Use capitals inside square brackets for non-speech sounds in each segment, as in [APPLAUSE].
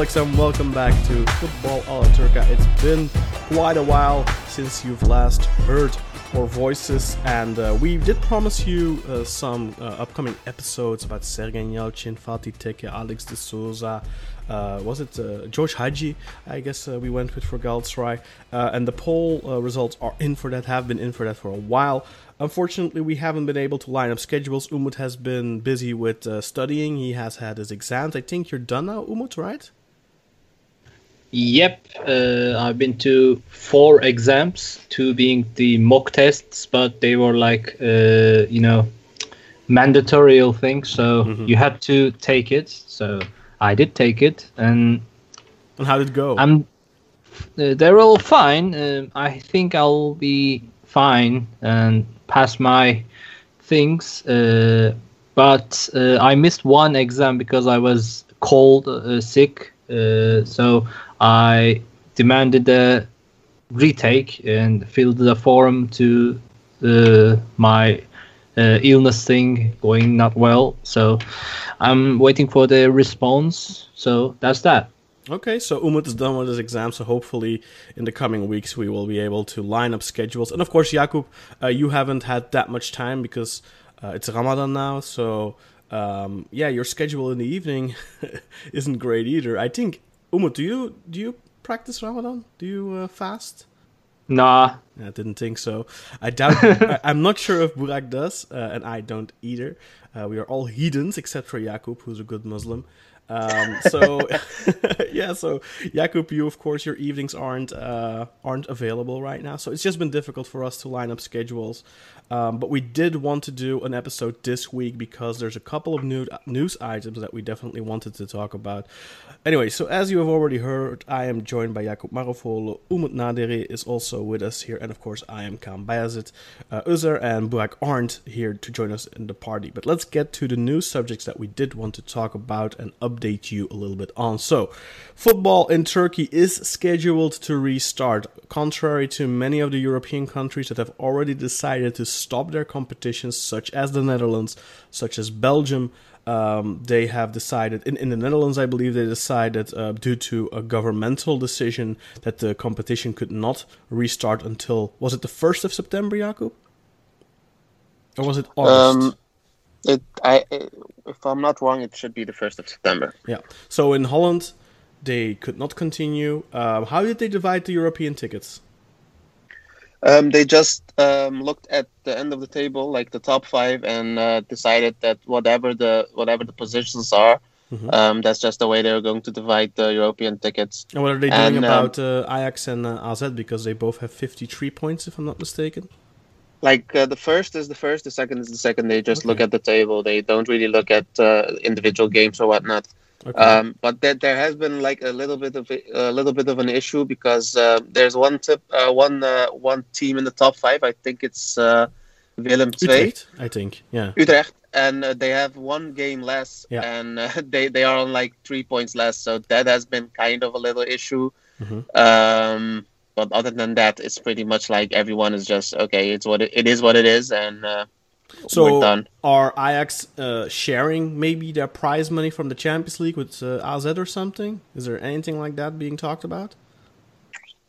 Turkaholics, and welcome back to Football Alla Turca. It's been quite a while since you've last heard our voices, and uh, we did promise you uh, some uh, upcoming episodes about Sergen Yalchin, Fatih Tekke, Alex de Souza. Uh, was it uh, George Hagi? I guess uh, we went with for Galatasaray, uh, and the poll uh, results are in for that. Have been in for that for a while. Unfortunately, we haven't been able to line up schedules. Umut has been busy with uh, studying. He has had his exams. I think you're done now, Umut, right? Yep, uh, I've been to four exams, two being the mock tests, but they were like, uh, you know, mandatory things. So you had to take it. So I did take it, and And how did it go? I'm. Uh, they're all fine. Um I think I'll be fine and pass my things. Uh, but uh, I missed one exam because I was cold, uh, sick. Uh, so I demanded a retake and filled the form to uh, my uh, illness thing going not well. So I'm waiting for the response. So that's that. Okay, so Umut is done with his exam, so hopefully in the coming weeks we will be able to line up schedules. And of course, Jakub, uh, you haven't had that much time because uh, it's Ramadan now, so um, yeah, your schedule in the evening [LAUGHS] isn't great either. I think Umut, do you do you practice Ramadan? Do you uh, fast? Nah, I didn't think so. I doubt. [LAUGHS] I, I'm not sure if Burak does, uh, and I don't either. Uh, we are all heathens except for Jakub, who's a good Muslim. Um, so, [LAUGHS] [LAUGHS] yeah. So, Jakub, you of course your evenings aren't uh, aren't available right now. So it's just been difficult for us to line up schedules. Um, but we did want to do an episode this week because there's a couple of new news items that we definitely wanted to talk about. Anyway, so as you have already heard, I am joined by Jakub Marofolo. Umut Nadere is also with us here, and of course, I am Kam Bayazit. Uh, Uzer and Burak aren't here to join us in the party. But let's get to the new subjects that we did want to talk about and update you a little bit on. So, football in Turkey is scheduled to restart, contrary to many of the European countries that have already decided to stop their competitions, such as the Netherlands, such as Belgium. Um, they have decided in, in the Netherlands, I believe they decided uh, due to a governmental decision that the competition could not restart until was it the first of September, Jakub? Or was it August? Um, it, I, if I'm not wrong, it should be the first of September. yeah. So in Holland, they could not continue. Um, how did they divide the European tickets? Um, they just um, looked at the end of the table, like the top five, and uh, decided that whatever the whatever the positions are, Mhm. um, that's just the way they're going to divide the European tickets. And what are they doing And, um, about uh, Ajax and uh, AZ because they both have 53 points, if I'm not mistaken? Like uh, the first is the first, the second is the second. They just look at the table. They don't really look at uh, individual games or whatnot. Okay. Um, but there, there has been like a little bit of a, a little bit of an issue because uh, there's one tip, uh, one uh, one team in the top five. I think it's uh, Willem II, Utrecht, I think. Yeah. Utrecht, and uh, they have one game less, Yeah. and uh, [LAUGHS] they they are on like three points less. So that has been kind of a little issue. Mhm. Um, but other than that, it's pretty much like everyone is just okay. It's what it, it is. What it is, and uh, So are Ajax uh, sharing maybe their prize money from the Champions League with uh, AZ or something? Is there anything like that being talked about?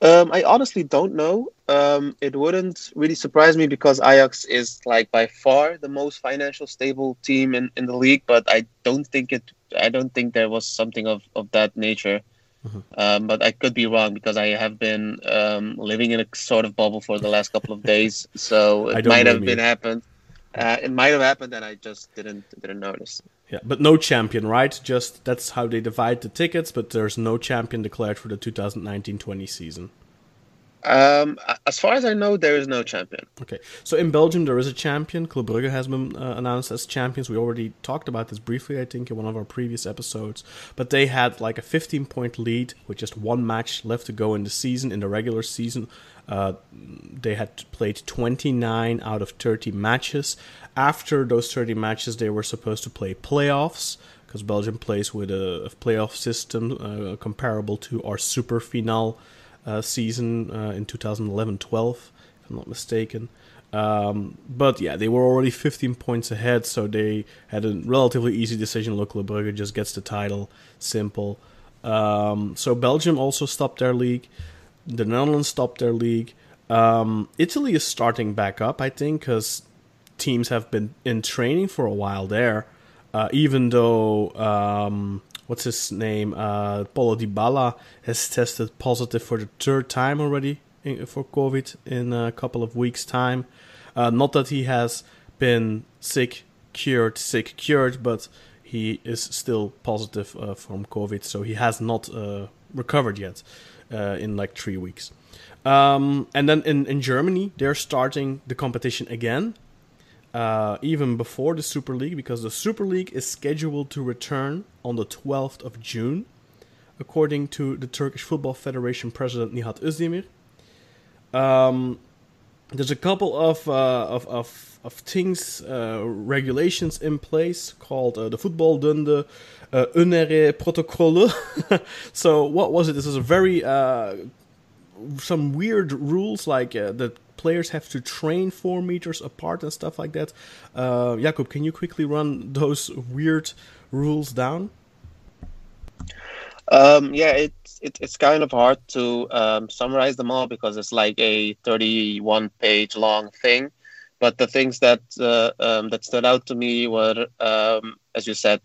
Um, I honestly don't know. Um, it wouldn't really surprise me because Ajax is like by far the most financial stable team in, in the league, but I don't think it. I don't think there was something of, of that nature. Um, but I could be wrong because I have been um, living in a sort of bubble for the last couple of days, so [LAUGHS] it might have blame you. been happened. Uh, it might have happened and I just didn't didn't notice. Yeah, but no champion, right? Just that's how they divide the tickets, but there's no champion declared for the 2019-20 season. Um, as far as I know, there is no champion. Okay, so in Belgium there is a champion. Club Brugge has been uh, announced as champions. We already talked about this briefly, I think, in one of our previous episodes. But they had like a 15 point lead with just one match left to go in the season, in the regular season. Uh, they had played 29 out of 30 matches. After those 30 matches, they were supposed to play playoffs because Belgium plays with a, playoff system uh, comparable to our Super Final uh, season uh, in 2011-12, if I'm not mistaken. Um, but yeah, they were already 15 points ahead, so they had a relatively easy decision. Look, Le Brugge just gets the title, simple. Um, so Belgium also stopped their league. The Netherlands stopped their league. Um, Italy is starting back up, I think, because teams have been in training for a while there. Uh, even though um, what's his name? Uh, Paulo Dybala has tested positive for the third time already in, for COVID in a couple of weeks' time. Uh, not that he has been sick, cured, sick, cured, but he is still positive uh, from COVID, so he has not uh, recovered yet uh, in like three weeks. Um, and then in, in Germany, they're starting the competition again uh, even before the Super League because the Super League is scheduled to return on the 12th of June, according to the Turkish Football Federation president Nihat Özdemir. Um, there's a couple of, uh, of, of, of things, uh, regulations in place called uh, the Voetbalbunde uh, Önere Protocolle. [LAUGHS] so, what was it? This is a very, uh, some weird rules like uh, that players have to train four meters apart and stuff like that. Uh, Jakub, can you quickly run those weird rules down? Um, yeah, it's it, it's kind of hard to um, summarize them all because it's like a 31 page long thing. But the things that uh, um, that stood out to me were, um, as you said,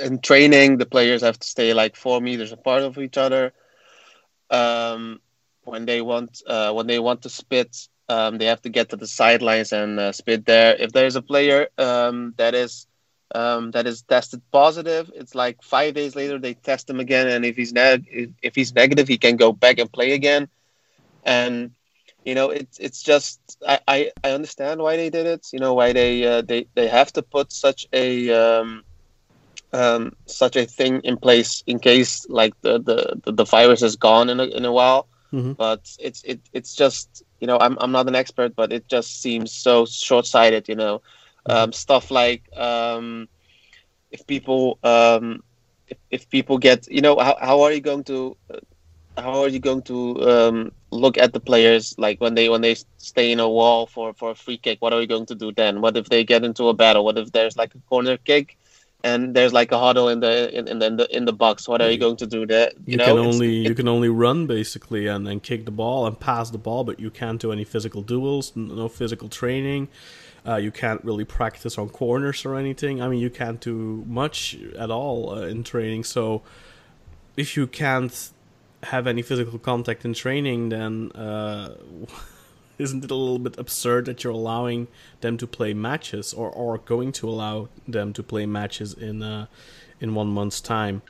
in training, the players have to stay like four meters apart of each other. Um, when they want uh, when they want to spit, um, they have to get to the sidelines and uh, spit there. If there's a player that is um, that is tested positive, it's like five days later they test him again, and if he's neg- if he's negative, he can go back and play again. And you know, it's it's just I, I, I understand why they did it. You know why they uh, they they have to put such a um, um, such a thing in place in case like the the, the, virus is gone in a, in a while. Mm-hmm. But it's it it's just you know I'm I'm not an expert, but it just seems so short sighted. You know. Um, stuff like um, if people um, if, if people get you know how how are you going to how are you going to um, look at the players like when they when they stay in a wall for for a free kick what are you going to do then what if they get into a battle what if there's like a corner kick and there's like a huddle in the in, in the in the box. What are you going to do there? You, you know, can only you can only run basically and then kick the ball and pass the ball, but you can't do any physical duels, no physical training. Uh, you can't really practice on corners or anything. I mean, you can't do much at all uh, in training. So, if you can't have any physical contact in training, then uh, [LAUGHS] isn't it a little bit absurd that you're allowing them to play matches or, or going to allow them to play matches in uh, in one month's time?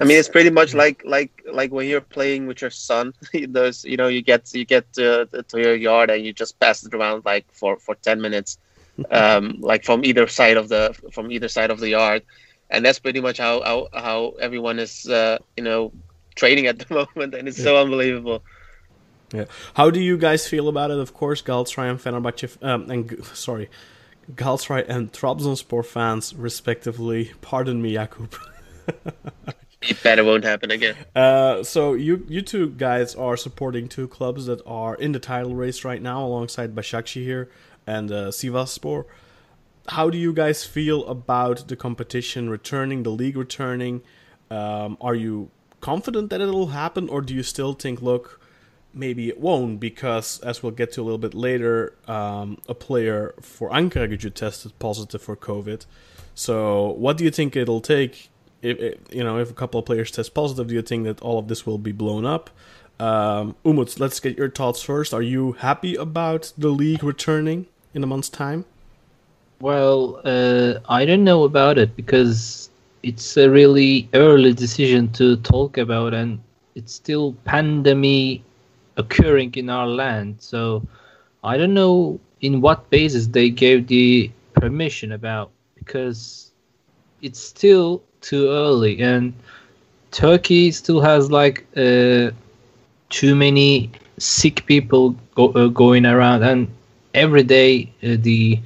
I mean, it's pretty much like like like when you're playing with your son. [LAUGHS] There's you know you get you get to, to your yard and you just pass it around like for for ten minutes, [LAUGHS] um, like from either side of the from either side of the yard, and that's pretty much how how, how everyone is uh, you know training at the [LAUGHS] moment, and it's yeah. so unbelievable. Yeah. How do you guys feel about it? Of course, Galatasaray and Fenerbahce, um, and sorry, Galatasaray and Trabzonspor fans, respectively. Pardon me, Jakub. It better won't happen again. Uh, so you you two guys are supporting two clubs that are in the title race right now, alongside Başakşehir here and uh, Sivasspor. How do you guys feel about the competition returning, the league returning? Um, are you confident that it'll happen, or do you still think, look? maybe it won't because, as we'll get to a little bit later, um, a player for Ankara tested positive for COVID. So, what do you think it'll take? If you know, if a couple of players test positive, do you think that all of this will be blown up? Um, Umut, let's get your thoughts first. Are you happy about the league returning in a month's time? Well, uh, I don't know about it because it's a really early decision to talk about, and it's still pandemic occurring in our land. So I don't know in what basis they gave the permission about because it's still too early, and Turkey still has like uh, too many sick people go, uh, going around, and every day uh, the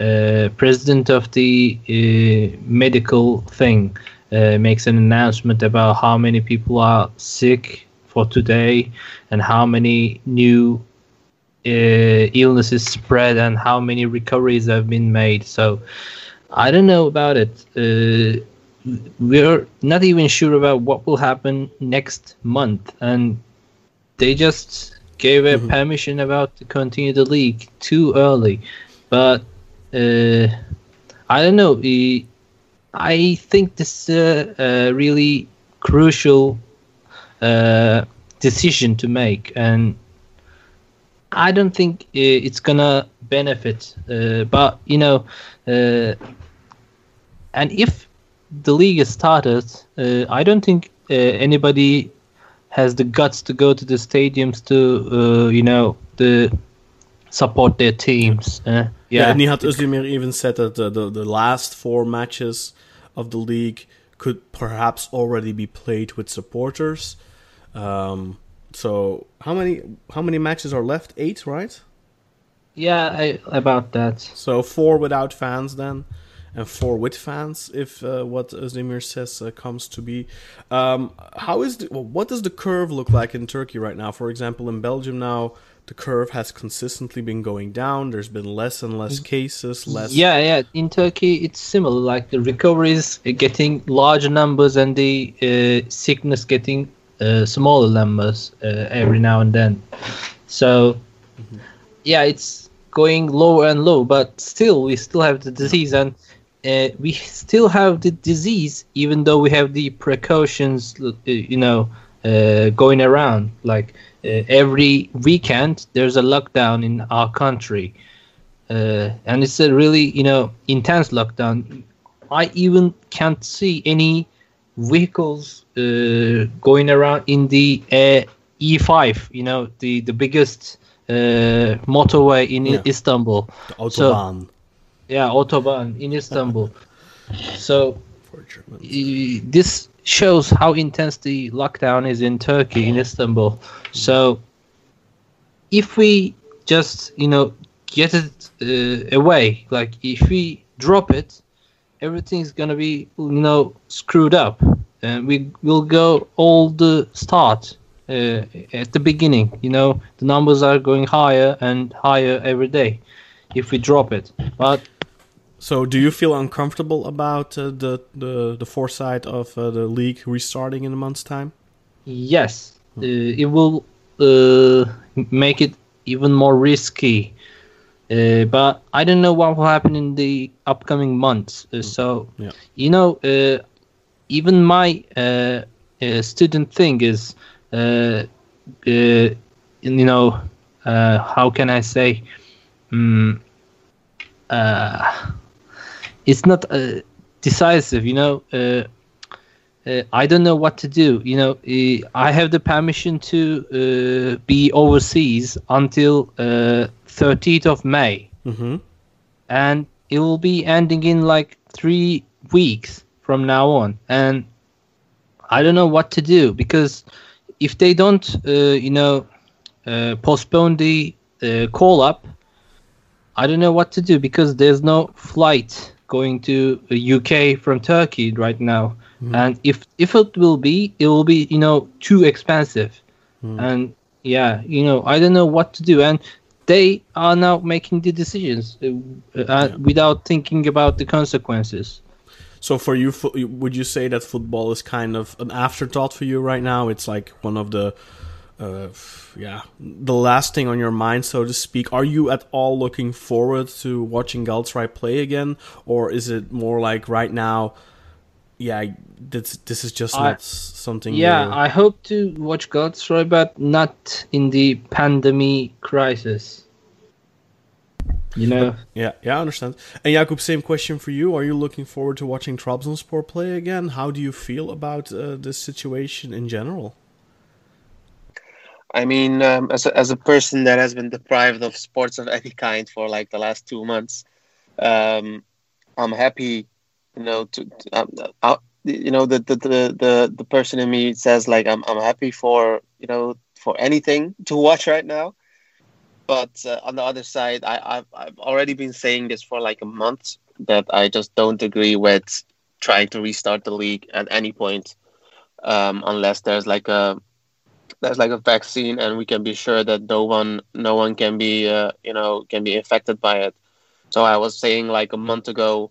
uh, president of the uh, medical thing uh, makes an announcement about how many people are sick for today and how many new illnesses spread and how many recoveries have been made. So I don't know about it. Uh, we're not even sure about what will happen next month, and they just gave a permission about to continue the league too early. But uh, I don't know. I think this is a, a really crucial uh, decision to make, and I don't think uh, it's gonna benefit. Uh, but you know, uh, and if the league is started, uh, I don't think uh, anybody has the guts to go to the stadiums to, uh, you know, the support their teams. Uh, Yeah, yeah, Nihat Özdemir even said that the, the, the last four matches of the league could perhaps already be played with supporters. Um, so how many how many matches are left? Eight, right? yeah, I, about that. So four without fans then, and four with fans if uh, what Özdemir says uh, comes to be. Um, how is the, well, what does the curve look like in Turkey right now? For example, in Belgium now, the curve has consistently been going down. There's been less and less cases, less. Yeah, yeah. In Turkey, it's similar. Like the recoveries getting larger numbers and the uh, sickness getting uh, smaller numbers uh, every now and then. So, yeah, it's going lower and low, but still, we still have the disease, and uh, we still have the disease, even though we have the precautions, uh, you know, uh, going around. Like uh, every weekend, there's a lockdown in our country uh, and it's a really you know intense lockdown. I even can't see any vehicles uh, going around in the uh, E5. You know the the biggest uh, motorway in Yeah. Istanbul. The Autobahn Yeah, autobahn in Istanbul. [LAUGHS] so this shows how intense the lockdown is in Turkey in Istanbul. So if we just you know get it uh, away, like if we drop it, everything's gonna be you know screwed up, and we will go all the start uh, at the beginning. You know the numbers are going higher and higher every day if we drop it, but So, do you feel uncomfortable about uh, the, the the foresight of uh, the league restarting in a month's time? Yes, uh, it will uh, make it even more risky. Uh, but I don't know what will happen in the upcoming months. Uh, so, Yeah. you know, uh, even my uh, uh, student thing is, uh, uh, you know, uh, how can I say? Uh, it's not uh, decisive, you know. Uh, uh, I don't know what to do. You know, uh, I have the permission to uh, be overseas until uh, 30th of May, Mm-hmm. and it will be ending in like three weeks from now on. And I don't know what to do because if they don't, uh, you know, uh, postpone the uh, call up, I don't know what to do because there's no flight going to uh, UK from Turkey right now. And if if it will be, it will be you know too expensive. And yeah, you know I don't know what to do. And they are now making the decisions uh, uh, without thinking about the consequences. So, for you, fo- would you say that football is kind of an afterthought for you right now? It's like one of the, uh, yeah, the last thing on your mind, so to speak. Are you at all looking forward to watching Galatasaray play again, or is it more like right now? Yeah, this this is just I- not something. Yeah, you're- I hope to watch Galatasaray, but not in the pandemic crisis. You know, Yeah, yeah, I understand. And Jakub, same question for you. Are you looking forward to watching Trabzonspor play again? How do you feel about uh, this situation in general? I mean, um, as a, as a person that has been deprived of sports of any kind for like the last two months, um, I'm happy. You know, to, to um, uh, you know the, the the the the person in me says like I'm I'm happy for you know for anything to watch right now. But uh, on the other side, I I've, I've already been saying this for like a month that I just don't agree with trying to restart the league at any point, um, unless there's like a there's like a vaccine and we can be sure that no one no one can be uh, you know can be infected by it. So i was saying like a month ago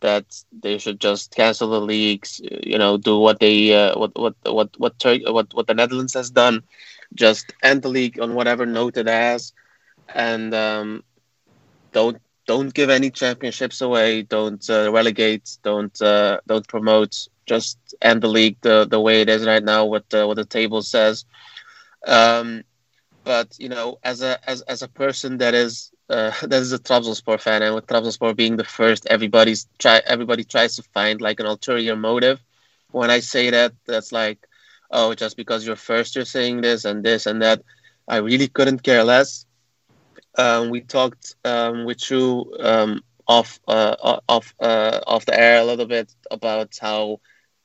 that they should just cancel the leagues you know do what they uh, what what what what Tur- what what the netherlands has done just end the league on whatever note it has and um, don't don't give any championships away don't uh, relegate don't uh, don't promote just end the league the, the way it is right now what the, what the table says. Um, but you know as a as, as a person that is uh, [LAUGHS] that is a Trabzonspor fan and with Trabzonspor being the first everybody's try everybody tries to find like an ulterior motive. When I say that that's like oh just because you're first you're saying this and this and that. I really couldn't care less. Um, we talked um, with you um, off uh, off uh, off the air a little bit about how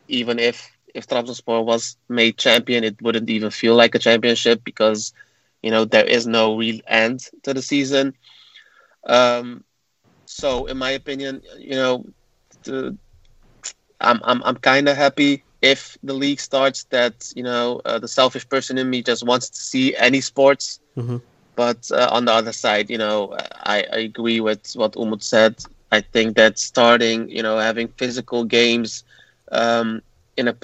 even if if Trabzonspor was made champion, it wouldn't even feel like a championship because you know there is no real end to the season. Um, so, in my opinion, you know, the, I'm I'm I'm kind of happy if the league starts. That you know, uh, the selfish person in me just wants to see any sports. Mhm. But uh, on the other side, you know, I, I agree with what Umut said. I think that starting, you know, having physical games um, in a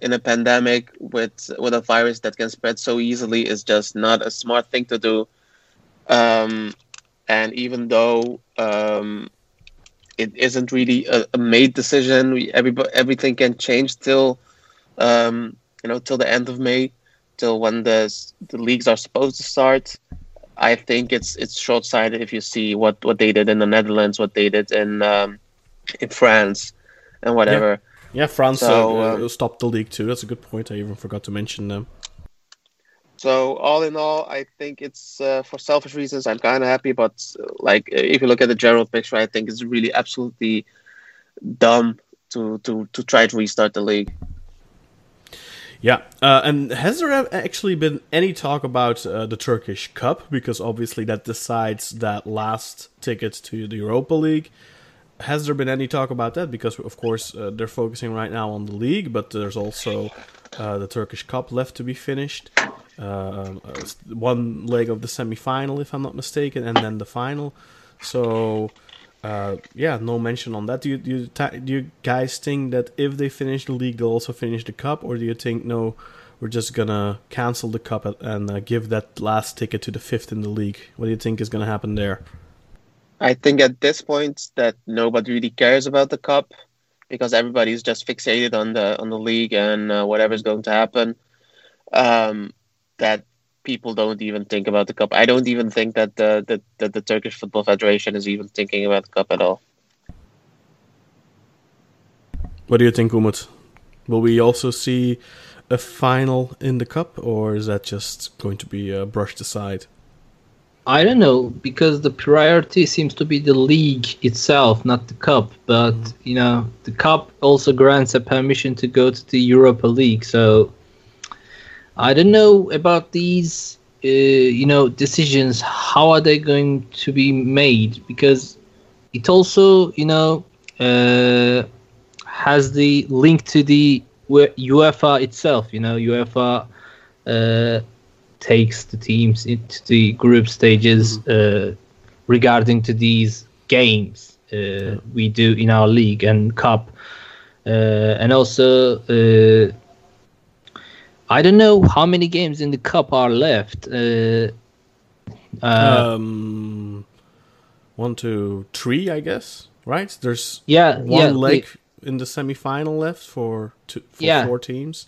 in a pandemic with with a virus that can spread so easily is just not a smart thing to do. Um, and even though um, it isn't really a, a made decision, we, everything can change till um, you know till the end of May, till when the the leagues are supposed to start. I think it's it's short sighted if you see what, what they did in the Netherlands, what they did in um, in France, and whatever. Yeah, France So, uh, um, stopped the league too. That's a good point. I even forgot to mention them. So all in all, I think it's uh, for selfish reasons. I'm kind of happy, but uh, like if you look at the general picture, I think it's really absolutely dumb to to to try to restart the league. Yeah, uh, and has there actually been any talk about uh, the Turkish Cup? Because obviously that decides that last ticket to the Europa League. Has there been any talk about that? Because of course uh, they're focusing right now on the league, but there's also uh, the Turkish Cup left to be finished. Um, uh, one leg of the semi-final, if I'm not mistaken, and then the final. So uh, yeah, no mention on that. Do you do you, do you guys think that if they finish the league, they'll also finish the cup, or do you think no, we're just gonna cancel the cup and- and uh, give that last ticket to the fifth in the league? What do you think is gonna happen there? I think at this point that nobody really cares about the cup because everybody's just fixated on the on the league and uh, whatever's going to happen. Um, that people don't even think about the cup. I don't even think that the that, that the Turkish Football Federation is even thinking about the cup at all. What do you think, Umut? Will we also see a final in the cup, or is that just going to be uh, brushed aside? I don't know because the priority seems to be the league itself, not the cup. But you know, the cup also grants a permission to go to the Europa League. So I don't know about these, uh, you know, decisions. How are they going to be made? Because it also, you know, uh, has the link to the UEFA itself. You know, UEFA. Uh, takes the teams into the group stages uh, regarding to these games uh, we do in our league and cup uh, and also uh, I don't know how many games in the cup are left uh, uh, um, one, two, three, I guess. Right? There's yeah one yeah leg the- in the semi-final left for two, for Yeah. four teams.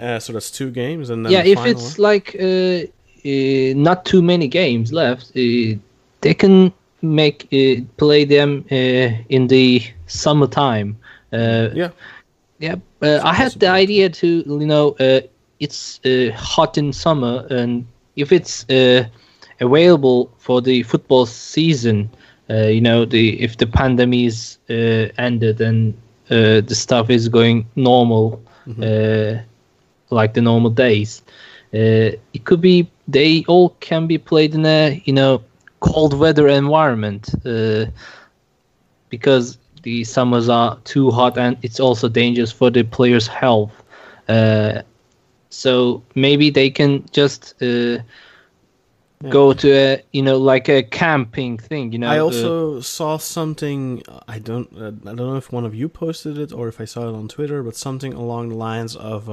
Uh, so that's two games, and then yeah if it's like uh, uh, not too many games left uh, they can make uh, play them uh, in the summertime. Uh, Yeah. yeah, uh, I had the idea to you know uh, it's uh, hot in summer, and if it's uh, available for the football season, uh, you know the if the pandemic is uh, ended and uh, the stuff is going normal, uh, like the normal days, uh, it could be they all can be played in a you know cold weather environment. Uh, because the summers are too hot and it's also dangerous for the players' health. Uh, so maybe they can just uh, go to a you know like a camping thing. You know, I uh, also saw something. I don't. Uh, I don't know if one of you posted it or if I saw it on Twitter, but something along the lines of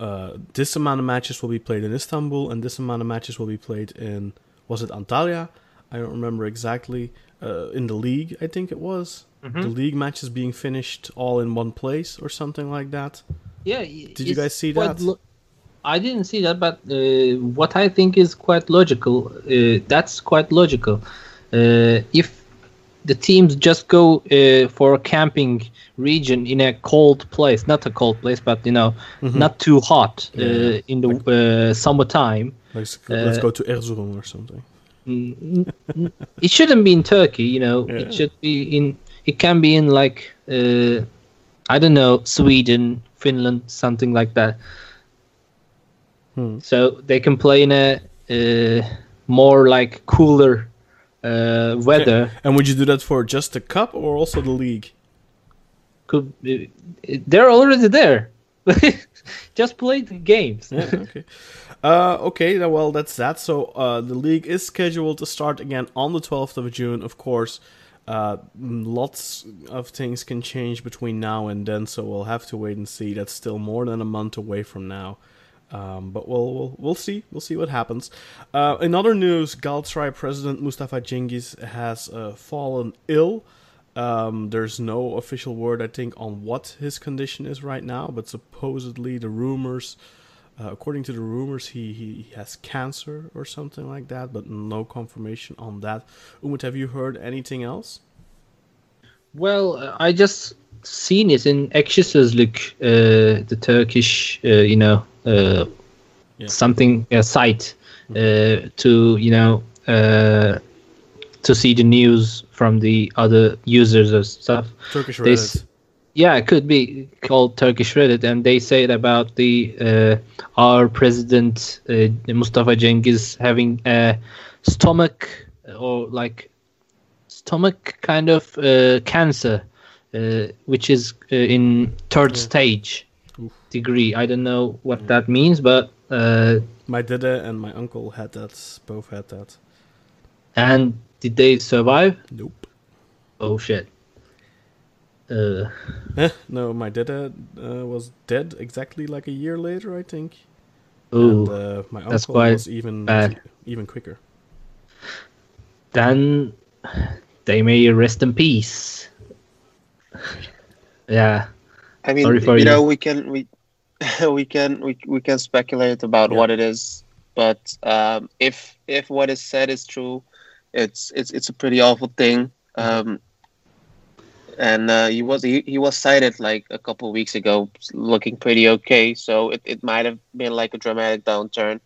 uh, this amount of matches will be played in Istanbul, and this amount of matches will be played in was it Antalya? I don't remember exactly. Uh, in the league, I think it was Mm-hmm. the league matches being finished all in one place or something like that. yeah. Did you guys see that? I didn't see that, but uh, what I think is quite logical. Uh, that's quite logical. Uh, if the teams just go uh, for a camping region in a cold place, not a cold place, but you know, not too hot uh, Mm-hmm. Yeah. in the uh, summertime. Let's let's Uh, go to Erzurum or something. It shouldn't be in Turkey, you know. Yeah. It should be in. It can be in like uh, I don't know, Sweden, Finland, something like that. Hmm. So they can play in a uh, more like cooler uh, weather. And would you do that for just the cup or also the league? Could be, they're already there. [LAUGHS] Just play the games. Yeah, okay. [LAUGHS] Uh, okay, well, that's that. So uh, the league is scheduled to start again on the 12th of June, of course. Uh, mm, lots of things can change between now and then, so we'll have to wait and see. That's still more than a month away from now. Um, but we'll, we'll we'll see we'll see what happens. Uh, in other news, Galatasaray president Mustafa Cengiz has uh, fallen ill. Um, there's no official word, I think, on what his condition is right now, but supposedly the rumors, uh, according to the rumors, he, he has cancer or something like that, but no confirmation on that. Umut, have you heard anything else? Well, uh, I just seen it in Ekşisözlük, uh, the Turkish, uh, you know, uh, Yeah. something a site uh, to you know uh, to see the news from the other users or stuff. Turkish They Reddit. s- Yeah, it could be called Turkish Reddit, and they said about the uh, our president uh, Mustafa Cengiz having a stomach or like stomach kind of uh, cancer, which is uh, in third stage Oof. degree. I don't know what that means, but uh, My dada and my uncle had that, both had that. and did they survive? Nope. Oh shit. Uh, Eh, no, my dada uh, was dead exactly like a year later, I think. and uh, my that's uncle quite was even bad. even quicker. then they may rest in peace. Yeah. I mean, you you. know, we can we [LAUGHS] we can we, we can speculate about Yeah. what it is, but um, if if what is said is true, it's it's it's a pretty awful thing. Um, and uh, he was he, he was cited like a couple of weeks ago, looking pretty okay. So it, it might have been like a dramatic downturn.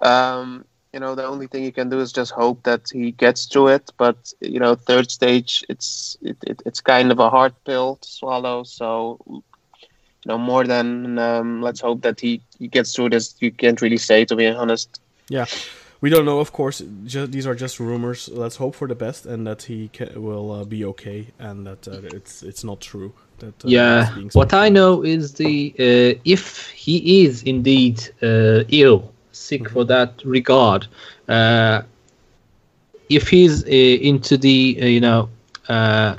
Um, you know, the only thing you can do is just hope that he gets through it. But you know, third stage, it's it, it, it's kind of a hard pill to swallow. So you know, more than um, let's hope that he, he gets through this. You can't really say, to be honest. Yeah, we don't know. Of course, ju- these are just rumors. Let's hope for the best and that he ca- will uh, be okay and that uh, it's it's not true. That uh, Yeah. What I know is the uh, if he is indeed uh, ill, sick for that regard, uh, if he's uh, into the uh, you know uh,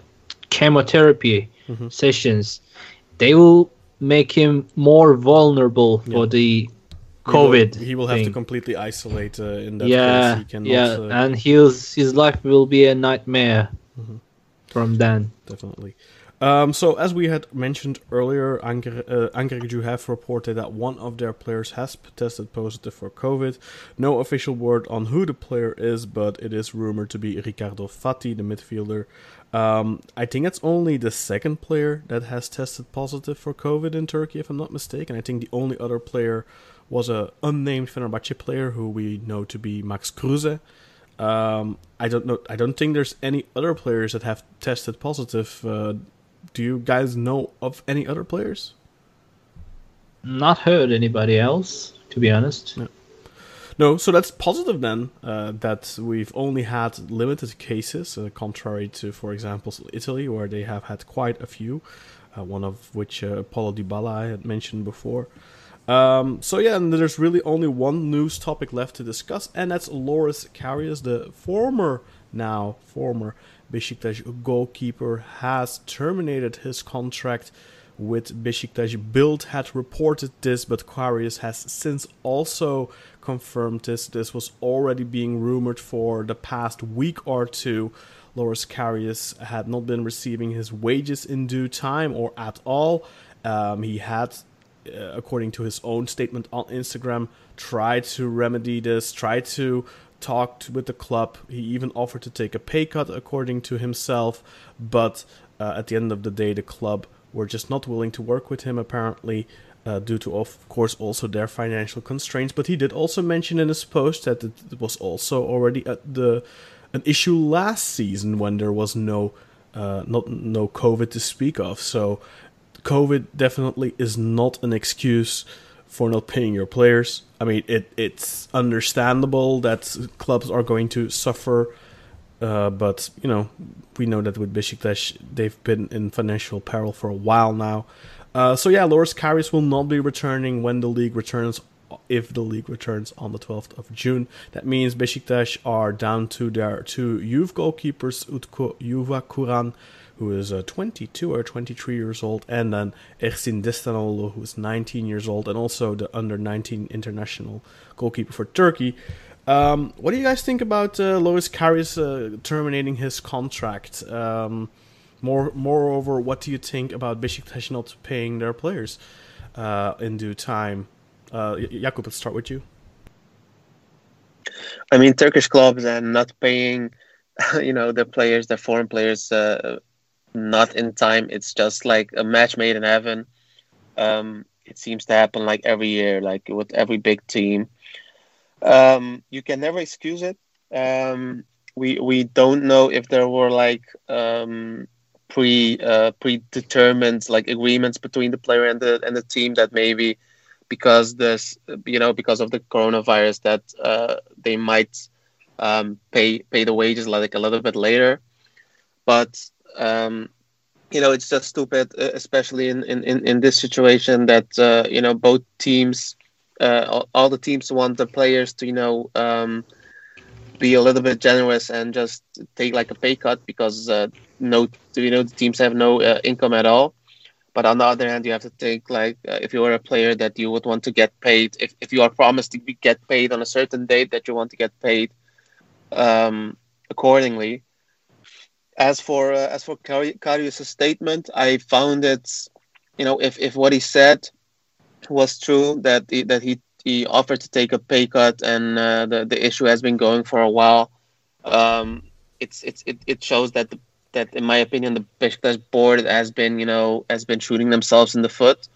chemotherapy Mhm. sessions, they will make him more vulnerable for Yeah. the He will- COVID. He will have to completely isolate uh, in that yeah, case. He cannot, yeah, uh, and his his life will be a nightmare Mhm. from then. definitely. Um, so, as we had mentioned earlier, Anker, uh, have reported that one of their players has tested positive for COVID. No official word on who the player is, but it is rumored to be Ricardo Faty, the midfielder. Um, I think it's only the second player that has tested positive for COVID in Turkey, if I'm not mistaken. I think the only other player was a unnamed Fenerbahce player who we know to be Max Kruse. Um, I don't know. I don't think there's any other players that have tested positive. Uh, do you guys know of any other players? Not heard anybody else, to be honest. No. No, so that's positive then. Uh, that we've only had limited cases, uh, contrary to, for example, Italy, where they have had quite a few. Uh, one of which uh, Paulo Dybala I had mentioned before. Um, so yeah, and there's really only one news topic left to discuss, and that's Loris Karius, the former, now former Besiktas goalkeeper, has terminated his contract with Besiktas. Bild had reported this, but Karius has since also confirmed this. This was already being rumored for the past week or two. Loris Karius had not been receiving his wages in due time or at all. Um, he had, uh, according to his own statement on Instagram, tried to remedy this, tried to talk with the club. He even offered to take a pay cut, according to himself. But uh, at the end of the day, the club were just not willing to work with him, apparently. Uh, due to, of course, also their financial constraints. But he did also mention in his post that it was also already the an issue last season when there was no uh, not no COVID to speak of. So COVID definitely is not an excuse for not paying your players. I mean, it it's understandable that clubs are going to suffer, uh, but you know we know that with Besiktas they've been in financial peril for a while now. Uh, so yeah, Loris Karius will not be returning when the league returns if the league returns on the 12th of June. That means Besiktas are down to their two youth goalkeepers, Utku Yuvakuran, who is uh, 22 or 23 years old, and then Ersin Destanoğlu, who is 19 years old, and also the under 19 international goalkeeper for Turkey. Um, what do you guys think about uh, Loris Karius uh, terminating his contract? Um, more, moreover, what do you think about Besiktas not paying their players uh, in due time? Uh, Jakub, let's start with you. I mean, Turkish clubs and not paying, [LAUGHS] you know, the players, the foreign players, uh, not in time. It's just like a match made in heaven. Um, it seems to happen like every year, like with every big team. Um, you can never excuse it. Um, we we don't know if there were like um, pre uh, predetermined like agreements between the player and the and the team that maybe because this you know because of the coronavirus that uh, they might um, pay pay the wages like a little bit later but um, you know it's just stupid especially in in, in this situation that uh, you know both teams uh, all, all, the teams want the players to you know um, be a little bit generous and just take like a pay cut because uh, no you know the teams have no uh, income at all. But on the other hand you have to think like uh, if you are a player that you would want to get paid if, if you are promised to be, get paid on a certain date that you want to get paid um, accordingly as for uh, as for Karius' statement I found it you know if, if what he said was true that he, that he he offered to take a pay cut and uh, the the issue has been going for a while um, it's it's it, it shows that the that, in my opinion, the Besiktas board has been, you know, has been shooting themselves in the foot.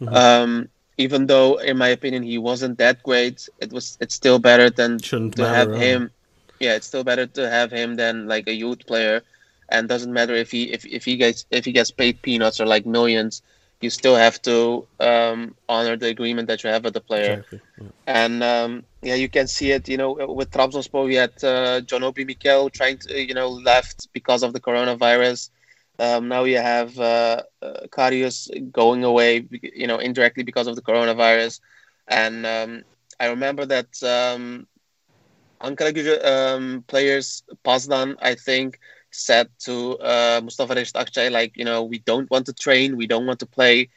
Mm-hmm. Um, even though, in my opinion, he wasn't that great, it was. It's still better than Shouldn't to have him. Yeah, it's still better to have him than like a youth player. And doesn't matter if he if, if he gets if he gets paid peanuts or like millions, you still have to um, honor the agreement that you have with the player. Exactly. Yeah. And um, yeah, you can see it. You know, with Trabzonspor, we had uh, John Obi Mikel trying to, you know, left because of the coronavirus. Um, now you have uh, uh, Karius going away, you know, indirectly because of the coronavirus. And um, I remember that um, Ankara um, players, Pazdan, I think, said to uh, Mustafa Akçay, like, you know, we don't want to train, we don't want to play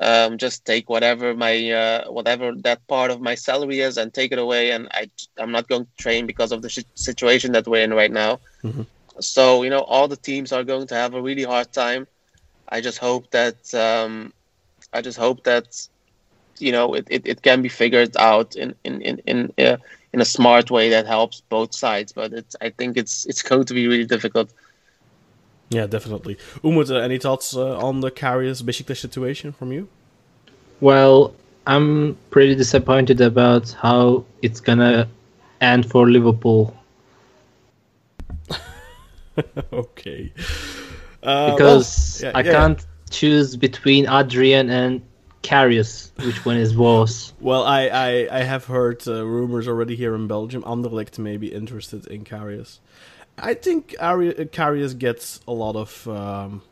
um, just take whatever my uh, whatever that part of my salary is and take it away and I I'm not going to train because of the sh- situation that we're in right now. Mm-hmm. So you know all the teams are going to have a really hard time. I just hope that um, I just hope that you know it, it, it can be figured out in in in in, uh, in a smart way that helps both sides. But it's I think it's it's going to be really difficult. Yeah, definitely. Umut, uh, any thoughts uh, on the Karius Besiktas situation from you? Well, I'm pretty disappointed about how it's gonna end for Liverpool [LAUGHS] okay. Uh, because well, yeah, I yeah. can't choose between Adrian and Karius. Which one is worse? Well, I, I, I have heard uh, rumors already here in Belgium. Anderlecht may be interested in Karius. I think Ari- uh, Karius gets a lot of. Um,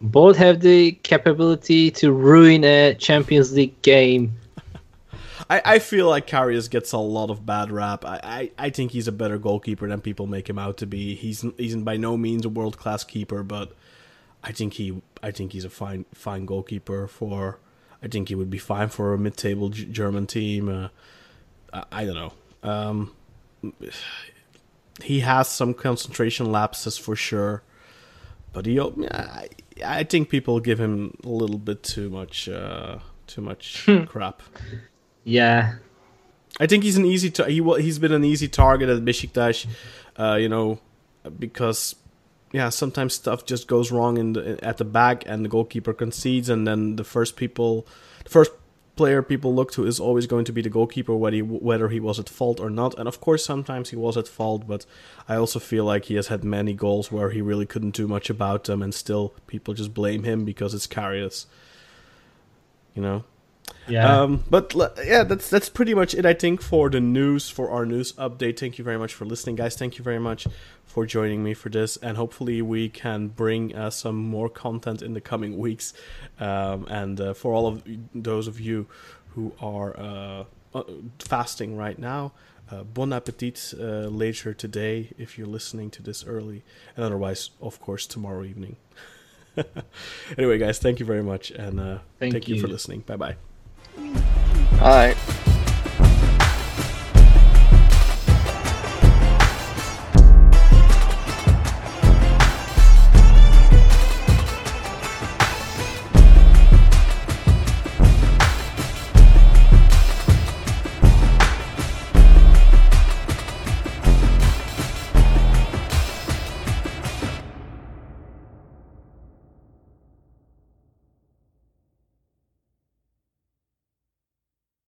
Both have the capability to ruin a Champions League game. [LAUGHS] I, I feel like Karius gets a lot of bad rap. I, I, I think he's a better goalkeeper than people make him out to be. He's he's by no means a world class keeper, but I think he I think he's a fine fine goalkeeper for. I think he would be fine for a mid table G- German team. Uh, I, I don't know. Um, he has some concentration lapses for sure, but he I, I think people give him a little bit too much uh, too much crap. Yeah, I think he's an easy. He he's been an easy target at Besiktas, uh, you know, because yeah, sometimes stuff just goes wrong in the at the back, and the goalkeeper concedes, and then the first people, the first player people look to is always going to be the goalkeeper, whether he, whether he was at fault or not. And of course, sometimes he was at fault, but I also feel like he has had many goals where he really couldn't do much about them, and still people just blame him because it's Karius. You know. Yeah. Um, but yeah, that's that's pretty much it. I think for the news for our news update. Thank you very much for listening, guys. Thank you very much for joining me for this, and hopefully we can bring uh, some more content in the coming weeks. Um, and uh, for all of those of you who are uh, uh, fasting right now. Uh, bon appetit uh, later today if you're listening to this early, and otherwise, of course, tomorrow evening. [LAUGHS] anyway, guys, thank you very much, and uh, Thank thank you for listening. Bye bye. All right.